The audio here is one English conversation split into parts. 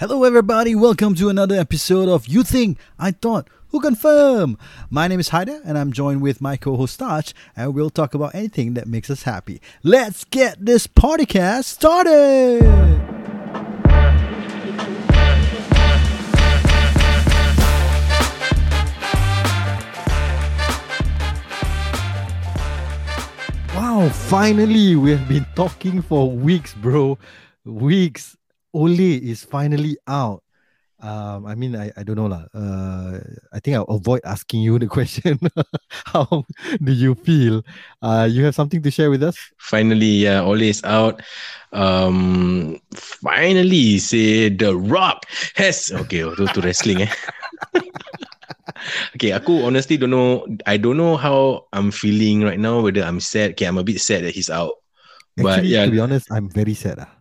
Hello, everybody. Welcome to another episode of You Think I Thought Who Confirm. My name is Haida, and I'm joined with my co-host Taj, and we'll talk about anything that makes us happy. Let's get this podcast started. Wow, finally, we have been talking for weeks, bro. Weeks. Ole is finally out. Um, I mean, I, I don't know lah. Uh, I think I'll avoid asking you the question. How do you feel? Uh, you have something to share with us? Finally, yeah, Ole is out. Um, finally, say The Rock has okay. To, to wrestling, eh. okay, aku honestly don't know. I don't know how I'm feeling right now. Whether I'm sad. Okay, I'm a bit sad that he's out. Actually, but yeah, to be honest, I'm very sad. Ah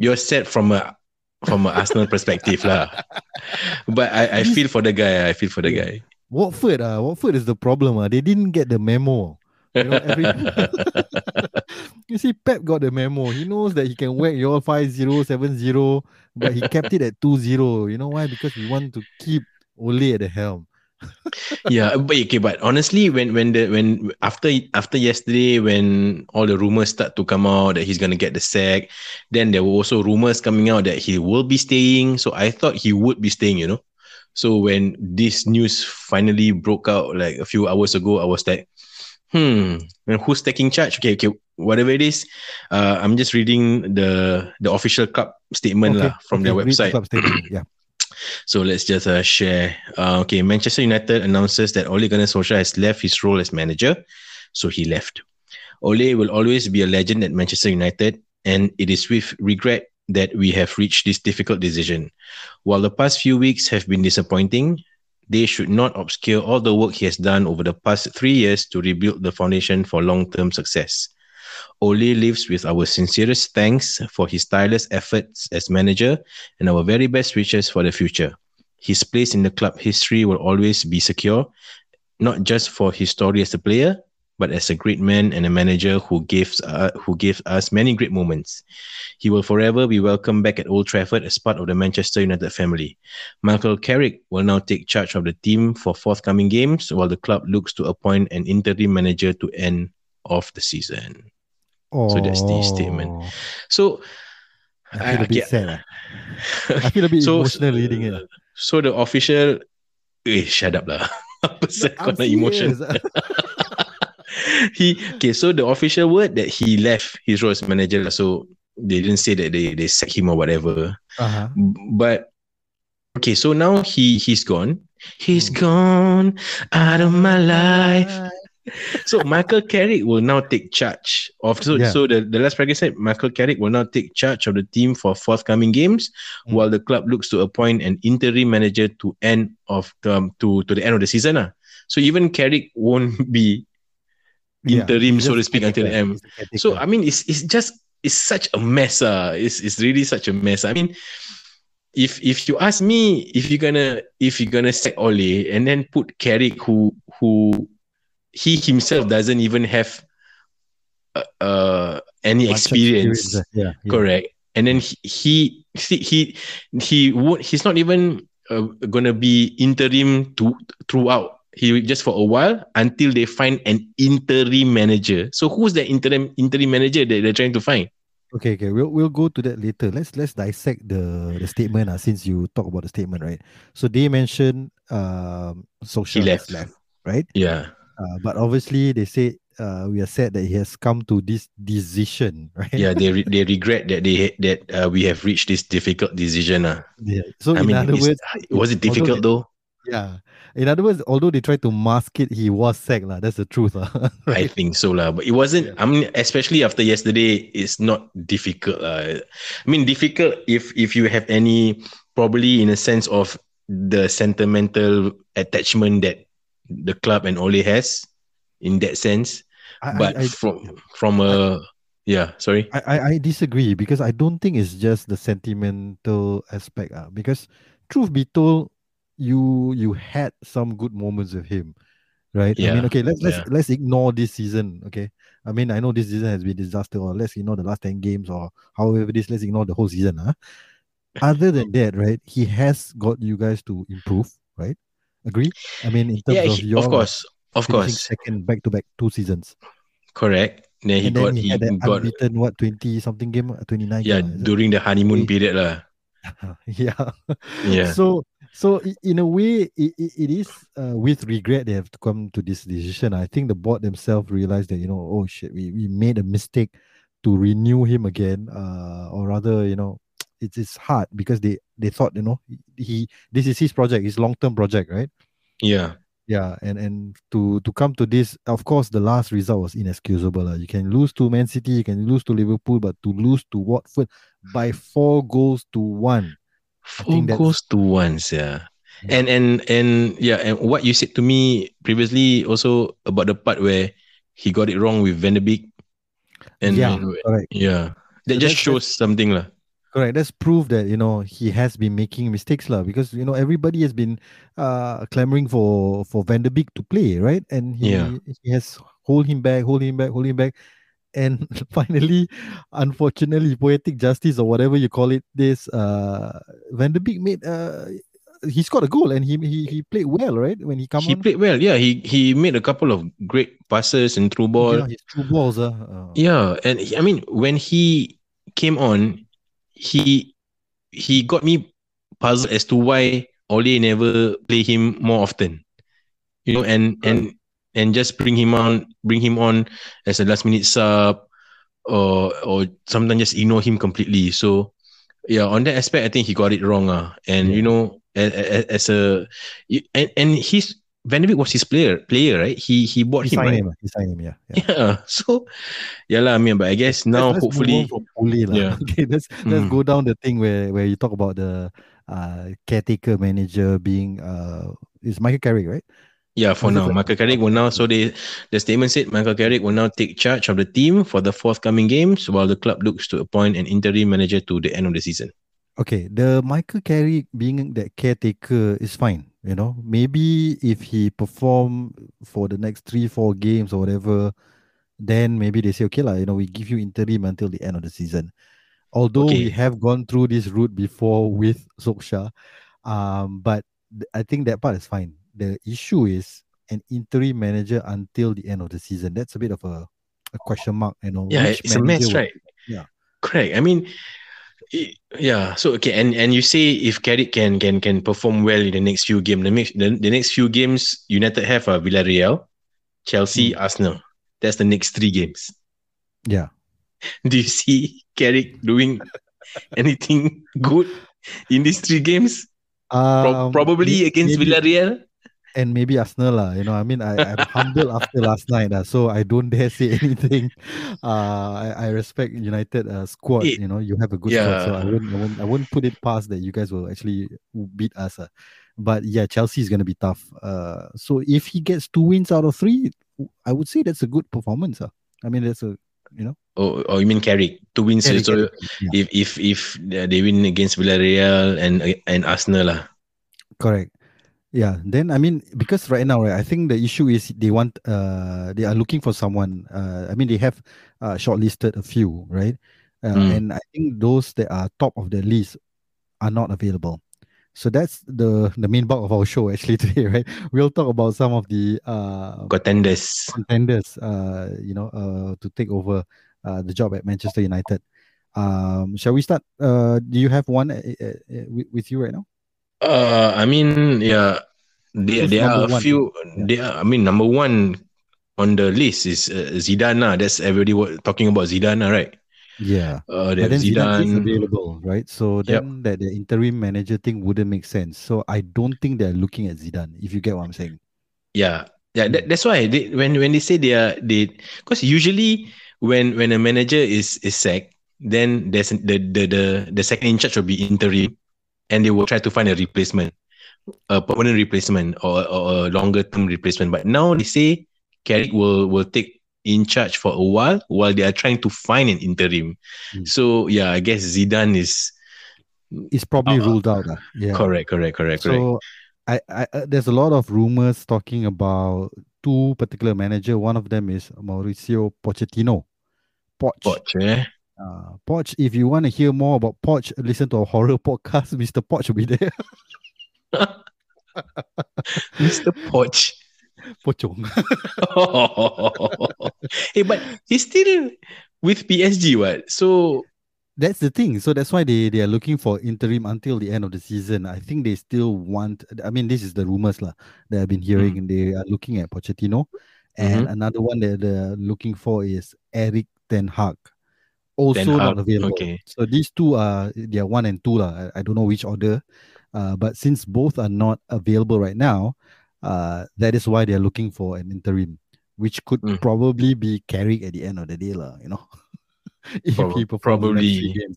you're set from a from an Arsenal perspective lah. But I, I feel for the guy. I feel for the guy. Watford ah, Watford is the problem ah. They didn't get the memo. You, know, every... you see, Pep got the memo. He knows that he can whack you all 5 0, 7 0, but he kept it at 2 0. You know why? Because we want to keep Ole at the helm yeah, but okay, but honestly, when when the when after after yesterday, when all the rumors start to come out that he's gonna get the sack, then there were also rumors coming out that he will be staying. So I thought he would be staying, you know. So when this news finally broke out like a few hours ago, I was like, hmm, and who's taking charge? Okay, okay, whatever it is, uh, I'm just reading the the official club statement okay, lah from okay, their website. yeah. So let's just uh, share. Uh, okay, Manchester United announces that Ole Gunnar Solskjaer has left his role as manager, so he left. Ole will always be a legend at Manchester United, and it is with regret that we have reached this difficult decision. While the past few weeks have been disappointing, they should not obscure all the work he has done over the past three years to rebuild the foundation for long-term success. Ole lives with our sincerest thanks for his tireless efforts as manager and our very best wishes for the future. His place in the club history will always be secure, not just for his story as a player, but as a great man and a manager who gives uh, who gave us many great moments. He will forever be welcome back at Old Trafford as part of the Manchester United family. Michael Carrick will now take charge of the team for forthcoming games, while the club looks to appoint an interim manager to end of the season. Oh. So that's the statement. Oh. So I feel a bit sad. Ah. I feel a bit so, emotional reading it. So the official eh, shut up lah. Apa kau nak emotion? he okay, so the official word that he left his role as manager. So they didn't say that they they sack him or whatever. Uh-huh. But okay, so now he he's gone. He's hmm. gone out of my life so Michael Carrick will now take charge of so yeah. so the, the last practice said Michael Carrick will now take charge of the team for forthcoming games mm. while the club looks to appoint an interim manager to end of um, to to the end of the season. Uh. So even Carrick won't be interim, yeah, so to speak, until the end. So I mean it's it's just it's such a mess. Uh. It's it's really such a mess. I mean if if you ask me if you're gonna if you're gonna sack Ole and then put Carrick who who he himself doesn't even have uh, uh any experience. experience. Yeah, yeah, correct. And then he he he he, would he's not even uh, gonna be interim to throughout. He just for a while until they find an interim manager. So who's the interim interim manager that they're trying to find? Okay okay. We'll, we'll go to that later. Let's let's dissect the the statement uh, since you talk about the statement right? So they mentioned um Solskjaer he left. left right? Yeah uh, but obviously, they say uh, we are sad that he has come to this decision, right? Yeah, they re- they regret that they that uh, we have reached this difficult decision. Uh. Yeah. So I in mean, other words, was it difficult though? Yeah. In other words, although they tried to mask it, he was sacked. La. That's the truth. Uh, right? I think so. La. But it wasn't, yeah. I mean, especially after yesterday, it's not difficult. Uh. I mean, difficult if if you have any, probably in a sense of the sentimental attachment that the club and Ole has in that sense. I, but I, I, from from a yeah, sorry. I, I disagree because I don't think it's just the sentimental aspect. Uh, because truth be told, you you had some good moments with him. Right. Yeah. I mean, okay, let's let's yeah. let's ignore this season. Okay. I mean, I know this season has been disaster, or let's ignore the last 10 games or however this, let's ignore the whole season. Huh? other than that, right, he has got you guys to improve, right? Agree? I mean, in terms yeah, of he, your of course, of course, second back to back two seasons. Correct. Then he and got then he, he had that got unbeaten what twenty something game, twenty nine. yeah during the honeymoon period lah. yeah. Yeah. So so in a way, it, it is uh, with regret they have to come to this decision. I think the board themselves realized that you know, oh shit, we, we made a mistake to renew him again, uh, or rather, you know, it's it's hard because they they thought you know he this is his project, his long term project, right? Yeah. Yeah, and and to to come to this, of course, the last result was inexcusable. Uh. You can lose to Man City, you can lose to Liverpool, but to lose to Watford by four goals to one. Four goals to one, yeah. And and and yeah, and what you said to me previously also about the part where he got it wrong with Van de Beek. And yeah, correct. Yeah. That so just shows something lah. Correct. That's proof that you know he has been making mistakes, lah. Because you know everybody has been uh clamoring for for Van de Beek to play, right? And he yeah. he has hold him back, hold him back, hold him back, and finally, unfortunately, poetic justice or whatever you call it, this uh Van de Beek made uh he scored a goal and he he he played well, right? When he come he on. played well, yeah. He he made a couple of great passes and through ball. Yeah, his through balls, uh, uh. Yeah, and he, I mean when he came on he he got me puzzled as to why Ole never play him more often. You know, and and and just bring him on, bring him on as a last minute sub, or or sometimes just ignore him completely. So yeah, on that aspect, I think he got it wrong. Uh. And yeah. you know, as, as a and and he's Van de Beek was his player, player, right? He he bought he him, right? Him, he signed him, yeah. Yeah. yeah. So, yeah lah. I mean, but I guess now let's, hopefully, from Pule, yeah. Okay, let's let's mm. go down the thing where where you talk about the uh caretaker manager being uh is Michael Carrick, right? Yeah, for now, Michael Carrick will now. So they the statement said Michael Carrick will now take charge of the team for the forthcoming games, while the club looks to appoint an interim manager to the end of the season. Okay, the Michael Carrick being that caretaker is fine you know, maybe if he perform for the next three, four games or whatever, then maybe they say, okay, lah, you know, we give you interim until the end of the season. Although okay. we have gone through this route before with Solskjaer, um, but th- I think that part is fine. The issue is an interim manager until the end of the season. That's a bit of a, a question mark, you know. Yeah, it's a mess, right? Yeah. Correct. I mean, yeah. So okay, and and you say if Carrick can can can perform well in the next few games, the next the, the next few games United have a Villarreal, Chelsea, mm. Arsenal. That's the next three games. Yeah. Do you see Carrick doing anything good in these three games? Um, Pro- probably maybe, against Villarreal and maybe Arsenal lah. You know, I mean, I, I'm humble after last night, uh, so I don't dare say anything. Uh, I, I respect United uh, squad. It, you know, you have a good yeah. squad, so I wouldn't, I wouldn't, I wouldn't put it past that you guys will actually beat us. Uh. But yeah, Chelsea is going to be tough. Uh, so if he gets two wins out of three, I would say that's a good performance. Uh. I mean, that's a you know. Oh, oh you mean Carrick? Two wins. Carrick, so Carrick, yeah. if if if they win against Villarreal and and Arsenal lah. Correct. Yeah, then I mean because right now, right, I think the issue is they want uh they are looking for someone. Uh, I mean they have uh shortlisted a few, right? Uh, mm. And I think those that are top of the list are not available. So that's the the main bulk of our show actually today, right? We'll talk about some of the uh contenders, contenders, uh, you know, uh, to take over uh the job at Manchester United. Um, shall we start? Uh, do you have one uh, uh, uh with, with you right now? Uh, I mean, yeah, there there are a one? few. There, are, I mean, number one on the list is uh, Zidane. Lah. That's everybody talking about Zidane, right? Yeah. Uh, but then Zidane, Zidane is available, right? So then yep. that the interim manager thing wouldn't make sense. So I don't think they're looking at Zidane. If you get what I'm saying. Yeah, yeah. That, that's why they, when when they say they are they because usually when when a manager is is sacked, then there's the the the the second in charge will be interim and they will try to find a replacement, a permanent replacement or, or a longer term replacement. But now they say Carrick will will take in charge for a while while they are trying to find an interim. Mm. So yeah, I guess Zidane is is probably uh, ruled out. Uh, yeah. Correct, correct, correct, so, I, I, uh, there's a lot of rumors talking about two particular manager. One of them is Mauricio Pochettino. Poch. Poch eh? Uh, Poch, if you want to hear more about Poch, listen to a horror podcast. Mr. Poch will be there. Mr. Poch. Pochong. hey, but he's still with PSG, what? So that's the thing. So that's why they, they are looking for interim until the end of the season. I think they still want. I mean, this is the rumors lah that I've been hearing, mm. they are looking at Pochettino. And mm-hmm. another one that they're looking for is Erik Ten Hag, also not available. Okay. So these two are they are one and two lah. I, I don't know which order, uh, but since both are not available right now, uh, that is why they are looking for an interim, which could mm. probably be Carrick at the end of the day lah. You know. if Pro- he probably games.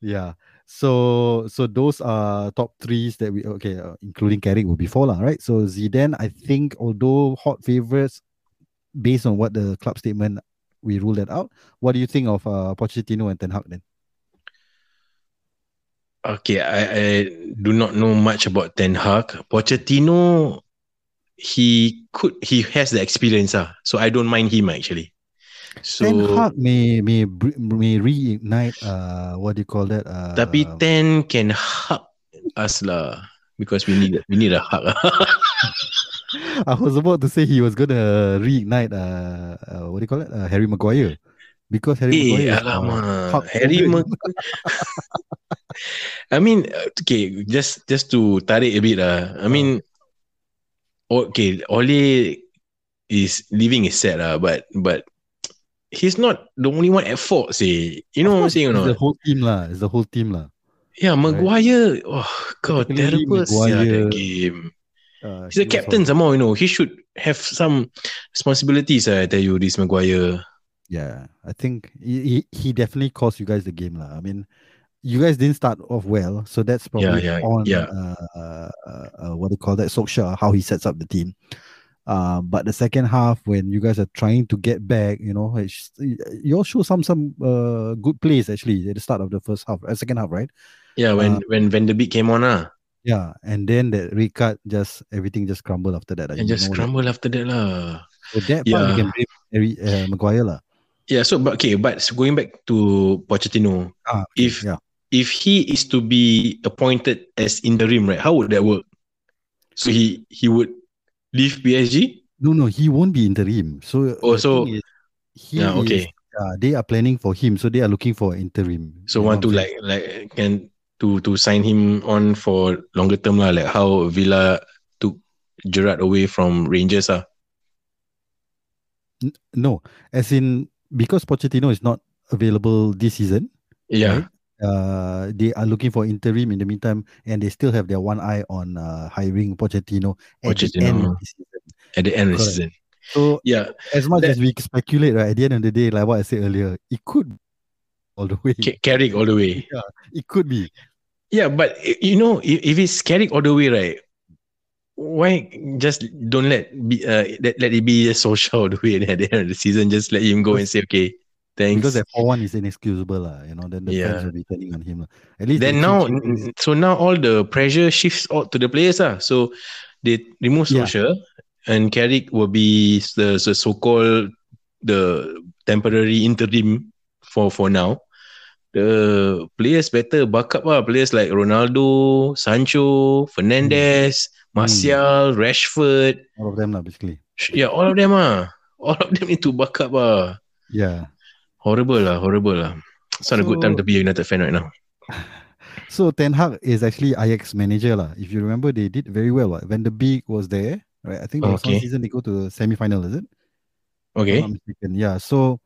Yeah. So so those are top threes that we okay, uh, including Carrick will be four lah, right? So Zidane, I think, although hot favorites, based on what the club statement, we rule that out. What do you think of uh, Pochettino and Ten Hag then? Okay, I, I do not know much about Ten Hag. Pochettino, he could he has the experience, uh, so I don't mind him actually. So Ten Hag may may may reignite uh what do you call that? Uh, tapi Ten can hug us lah because we need we need a hug. I was about to say he was gonna reignite uh, uh what do you call it? Uh, Harry Maguire. Because Harry hey, eh, Maguire uh, Harry Maguire I mean okay just just to tarik a bit lah. I mean okay Ole is leaving is sad lah but but he's not the only one at fault. Say, you know what I'm saying or not? the whole team lah. It's the whole team lah. Yeah, Maguire. Right? Oh God, terrible. Maguire, yeah, that game. Uh, he's the captain somehow. You know, he should have some responsibilities. Uh, I tell you, this Maguire. Yeah, I think he, he definitely cost you guys the game lah. I mean, you guys didn't start off well, so that's probably yeah, yeah, on yeah. Uh, uh, uh, what do you call that? Solskjaer, how he sets up the team. Uh, but the second half, when you guys are trying to get back, you know, you all show some some uh, good plays actually at the start of the first half, uh, second half, right? Yeah, when uh, when Van de Beek came on, ah. Yeah, and then that card just everything just crumbled after that. And just crumble that. after that lah. So that yeah. part you can blame Harry uh, Maguire lah. Yeah, so but okay, but going back to Pochettino, ah, okay, if yeah. if he is to be appointed as interim, right? How would that work? So he he would leave PSG? No, no, he won't be interim. So oh, so is, he yeah, okay. Is, uh, they are planning for him, so they are looking for interim. So want to like like can to to sign him on for longer term lah, like how Villa took Gerrard away from Rangers ah. no, as in because Pochettino is not available this season. Yeah. Right? uh, they are looking for interim in the meantime, and they still have their one eye on uh, hiring Pochettino, Pochettino at the end of the season. At the end of the season. So yeah, as much that, as we speculate, right, at the end of the day, like what I said earlier, it could all the way. Carrick all the way. Yeah, it could be. Yeah, but you know, if, it's Carrick all the way, right? Why just don't let be uh let, let it be a Solskjaer all the way at the end of the season? Just let him go and say, okay, Thanks. Because that 4 1 is inexcusable, lah. You know, then the yeah. fans will be turning on him. At least then now, so now all the pressure shifts out to the players. lah. So they remove Solskjaer yeah. and Carrick will be the, the so called the temporary interim for for now. The players better back up lah. Players like Ronaldo, Sancho, Fernandez, mm. Martial, mm. Rashford. All of them lah, basically. Yeah, all of them ah. All of them need to back up ah. Yeah. Horrible lah, horrible lah. It's not so, a good time to be a United fan right now. So Ten Hag is actually Ajax manager lah. If you remember, they did very well. Right? When the Beek was there, right? I think was okay. one season they go to the semi-final, is it? Okay. Yeah. So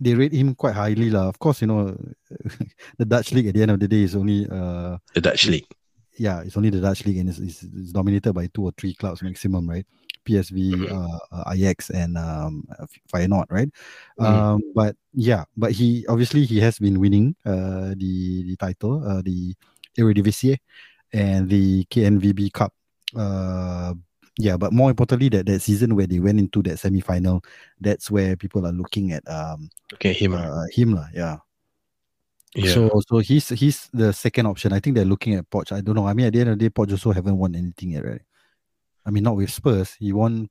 they rate him quite highly lah. Of course, you know, the Dutch league at the end of the day is only uh the Dutch league. Yeah, it's only the Dutch league and it's, it's, it's dominated by two or three clubs maximum, right? PSV, mm-hmm. uh, uh, Ajax, and um, Feyenoord, right? Mm. Um, but yeah, but he obviously he has been winning uh, the the title, uh, the Eredivisie, and the KNVB Cup. Uh, yeah, but more importantly, that that season where they went into that semi final, that's where people are looking at um okay him uh, him lah, yeah. Yeah. So so he's he's the second option. I think they're looking at Poch. I don't know. I mean, at the end of the day, Poch also haven't won anything yet, right? I mean, not with Spurs. He won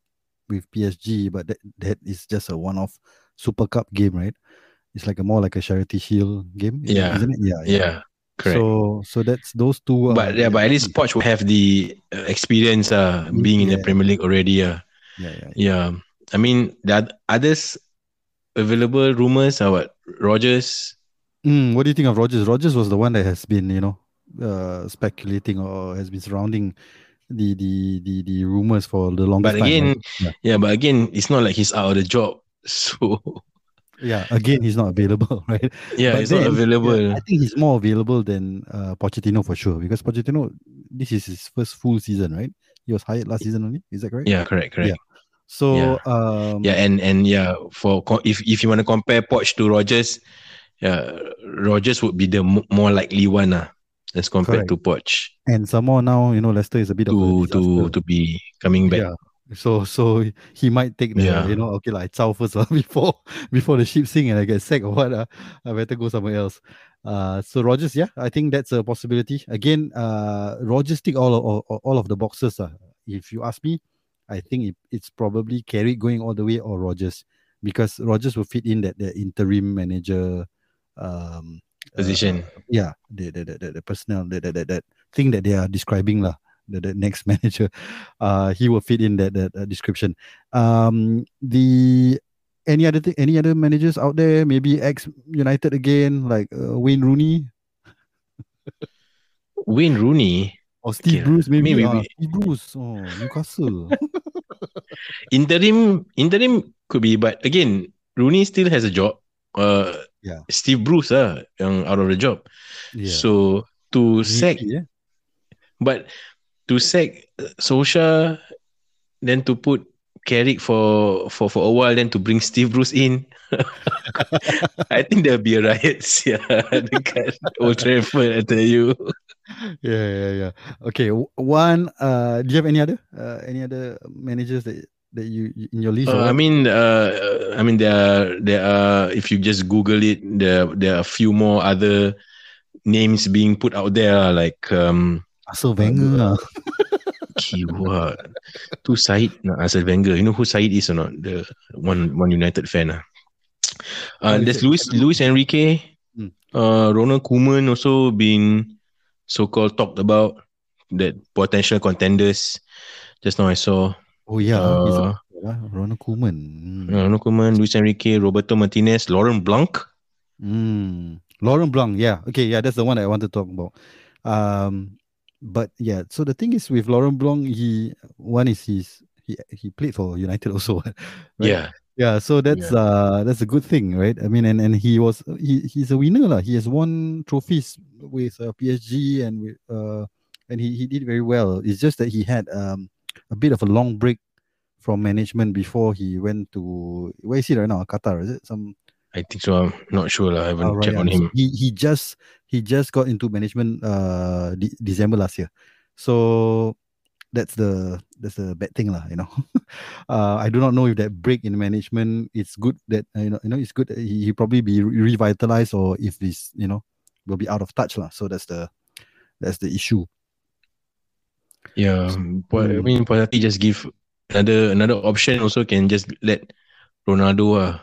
with PSG, but that, that is just a one-off Super Cup game, right? It's like a more like a charity shield game. Yeah. Isn't it? Yeah. Yeah. Correct. So so that's those two. but yeah, but at least Poch will have the uh, experience uh, being in the Premier League already. Uh. yeah, yeah, yeah. I mean, the oth- others available rumors are what? Rodgers. Mm, what do you think of Rodgers? Rodgers was the one that has been, you know, uh, speculating or has been surrounding the the the, the rumors for the longest But time. again, right? yeah. yeah, but again, it's not like he's out of the job. So yeah, again, he's not available, right? yeah, But it's not available. yeah, I think he's more available than uh, Pochettino for sure because Pochettino, this is his first full season, right? He was hired last season only. Is that correct? yeah, correct, correct. Yeah. So, Yeah. um, Yeah, and and yeah, for if if you want to compare Poch to Rodgers, yeah, Rodgers would be the mo- more likely one uh, as compared to Poch and some more now, you know, Leicester is a bit of to a to to be coming back. Yeah. So so he might take the Yeah. you know okay like chow first uh, before before the ship sink and I get sacked or what uh, I better go somewhere else. Uh, so Rodgers, yeah, I think that's a possibility. Again, uh, Rodgers tick all of, all, all of the boxes. Uh. If you ask me, I think it, it's probably Carrick going all the way or Rodgers because Rodgers will fit in that the interim manager um, Position. uh, yeah, the the, the, the, the personnel that, that, that, that thing that they are describing lah. The, the next manager, uh, he will fit in that that uh, description. Um, the any other thing, any other managers out there? Maybe ex United again, like uh, Wayne Rooney Wayne Rooney, or Steve Okay, Bruce. Maybe, maybe uh, we- Steve Bruce. Oh, Newcastle. interim interim could be, but again, Rooney still has a job. Uh, Yeah. Steve Bruce ah, yang out of the job. yeah. So to sack, yeah. but to sack uh, Solskjaer, then to put Carrick for for for a while, then to bring Steve Bruce in. I think there'll be a riot, yeah, dekat Old Trafford. I tell you. yeah, yeah, yeah. Okay, one. Uh, do you have any other uh, any other managers that that you in your list? Uh, I mean, uh, I mean, there are there are. If you just Google it, there there are a few more other names being put out there, like um, Arsene Wenger. Ah. keyword. Tu Said, no, Arsene Wenger. You know who Said is or not? The one one United fan. ah. Uh, there's? Luis Luis Enrique, Hmm. uh, Ronald Koeman also been so-called talked about that potential contenders. Just now I saw Oh yeah, uh, uh, Ronald Koeman. Mm. Ronald Koeman, Luis Enrique, Roberto Martinez, Laurent Blanc. Mm. Laurent Blanc, yeah. Okay, yeah, that's the one I want to talk about. Um, but yeah, so the thing is with Laurent Blanc, he one is he's he he played for United also. right? Yeah, Yeah, so that's uh that's a good thing, right? I mean, and and he was he he's a winner lah. He has won trophies with uh, PSG and with uh and he he did very well. It's just that he had um a bit of a long break from management before he went to where is he right now? Qatar, is it? Some I think so. I'm not sure. I haven't right, checked on. So him. he he just he just got into management uh de- December last year. So that's the that's the bad thing lah, you know. uh I do not know if that break in management it's good that uh, you know you know it's good he, he probably be re- revitalized or if this you know will be out of touch lah. So that's the that's the issue. Yeah, but I Hmm. mean, Pochettino just give another another option. Also, can just let Ronaldo uh,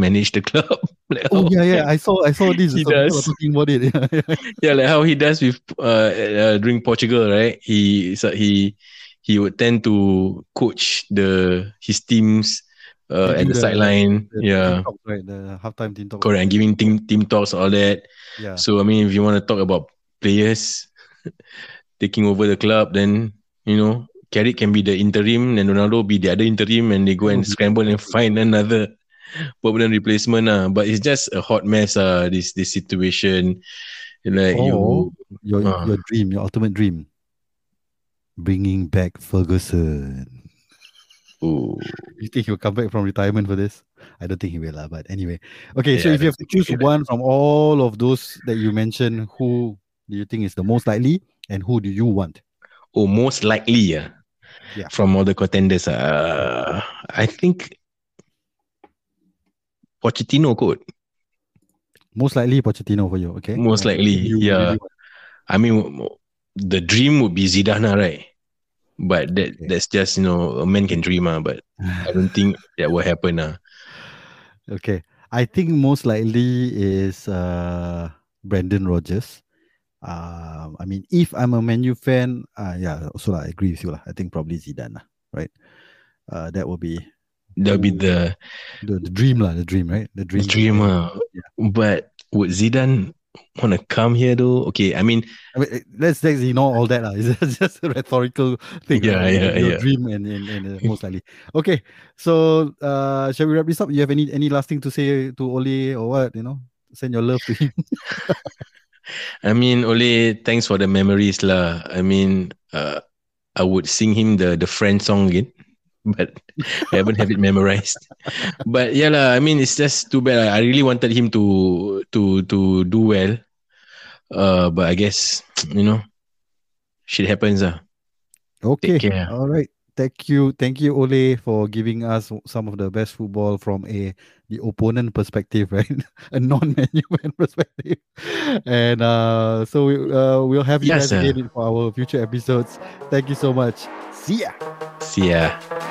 manage the club. like Oh yeah, yeah. I saw I saw this. He people does. talking about it. Yeah, yeah. yeah, like how he does with uh, uh during Portugal, right? He so he he would tend to coach the his teams uh, at the, the- sideline. Yeah, talk, right? The halftime team talk. correct. And giving team team talks all that. Yeah. So I mean, if you want to talk about players taking over the club, then you know Carrick can be the interim, and Ronaldo be the other interim, and they go and Mhm. scramble and find another permanent replacement. Uh. But it's just a hot mess. Uh, this this situation, like Or you, your Ah. your dream, your ultimate dream. Bringing back Ferguson. oh, You think he'll come back from retirement for this? I don't think he will, lah. But anyway, okay. so if you have to choose one from all of those that you mentioned, who do you think is the most likely, and who do you want? oh, most likely, uh, Yeah. from all the contenders, uh, I think Pochettino could. Most likely Pochettino for you, okay? Most likely, you yeah. want- I mean, the dream would be Zidane, ah, right? But that Okay. that's just you know a man can dream, uh, but I don't think that will happen. Uh. Okay. I think most likely is uh, Brendan Rodgers. Uh, I mean, if I'm a Menu fan, uh, yeah, so I agree with you. I think probably Zidane, right? Uh, that will be that would be the the, the dream, lah, the dream, right? The dream. Dream, uh, yeah. But would Zidane want to come here though? Okay, I mean, I mean, eh, let's let's ignore all that. Uh. It's just a rhetorical thing. Yeah, right? yeah, Your yeah. Dream and, and, and uh, most likely. Okay, so uh, shall we wrap this up? You have any any last thing to say to Ole or what? You know, send your love to him. I mean, Ole, thanks for the memories, lah. I mean, uh, I would sing him the the friend song again. But I haven't have it memorized. But yeah, la, I mean, it's just too bad. I really wanted him to to to do well. Uh, but I guess you know, shit happens. Uh. Okay. All right. Thank you, thank you, Ole, for giving us some of the best football from a the opponent perspective, right? a non-menu perspective. And uh, so we, uh, we'll have you yes, guys again for our future episodes. Thank you so much. See ya. See ya.